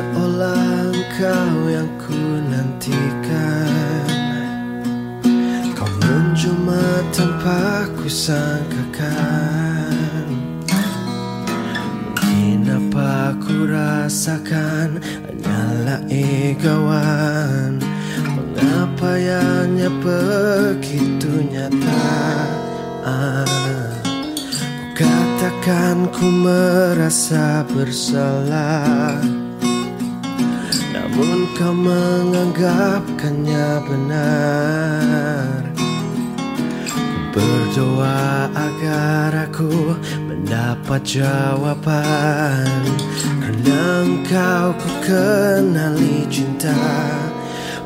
Seolah engkau yang ku nantikan. Kau menjelma tanpa ku sangkakan. Mungkin apa ku rasakan hanyalah egawan Mengapa yangnya begitu nyata? Ah. Katakan ku merasa bersalah. Namun kau menganggapkannya benar. Berdoa agar aku mendapat jawaban. Karena engkau ku kenali cinta.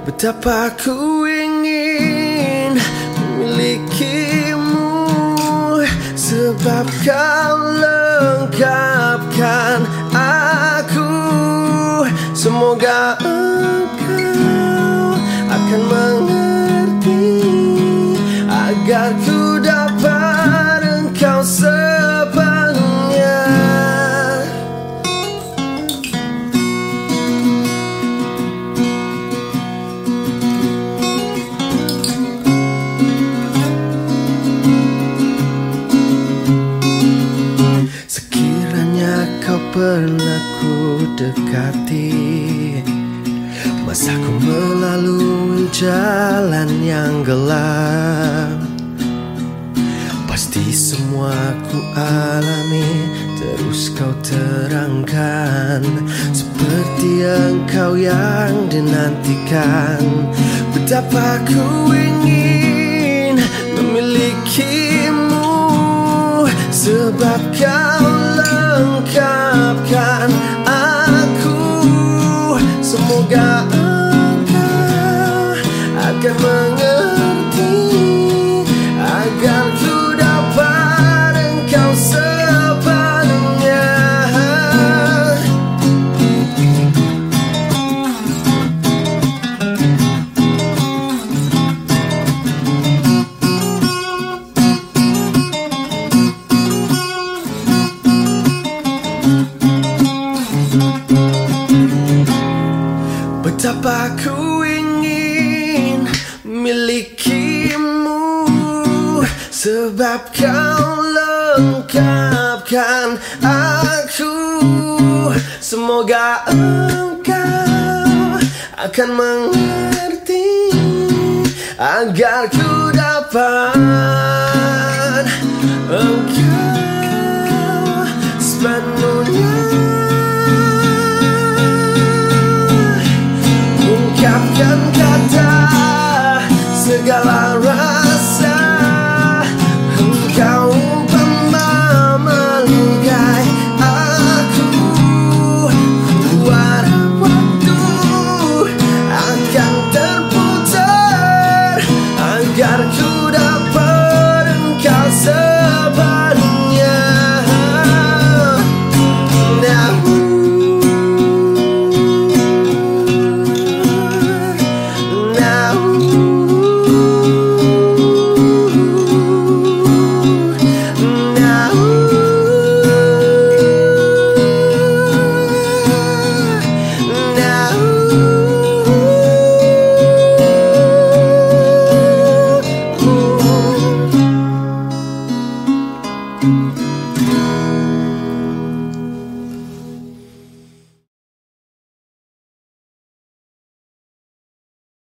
Betapa ku ingin memilikimu. Sebab kau lengkapkan Semoga engkau akan mengerti Agar ku pernah ku dekati. Masa ku melalui jalan yang gelap. Pasti semua ku alami Terus kau terangkan. Seperti engkau yang dinantikan. Betapa ku ingin memilikimu. Sebab kau akan mengerti Agar ku dapat engkau sepenuhnya Betapa ku Sebab kau lengkapkan aku. Semoga engkau akan mengerti Agar ku dapat engkau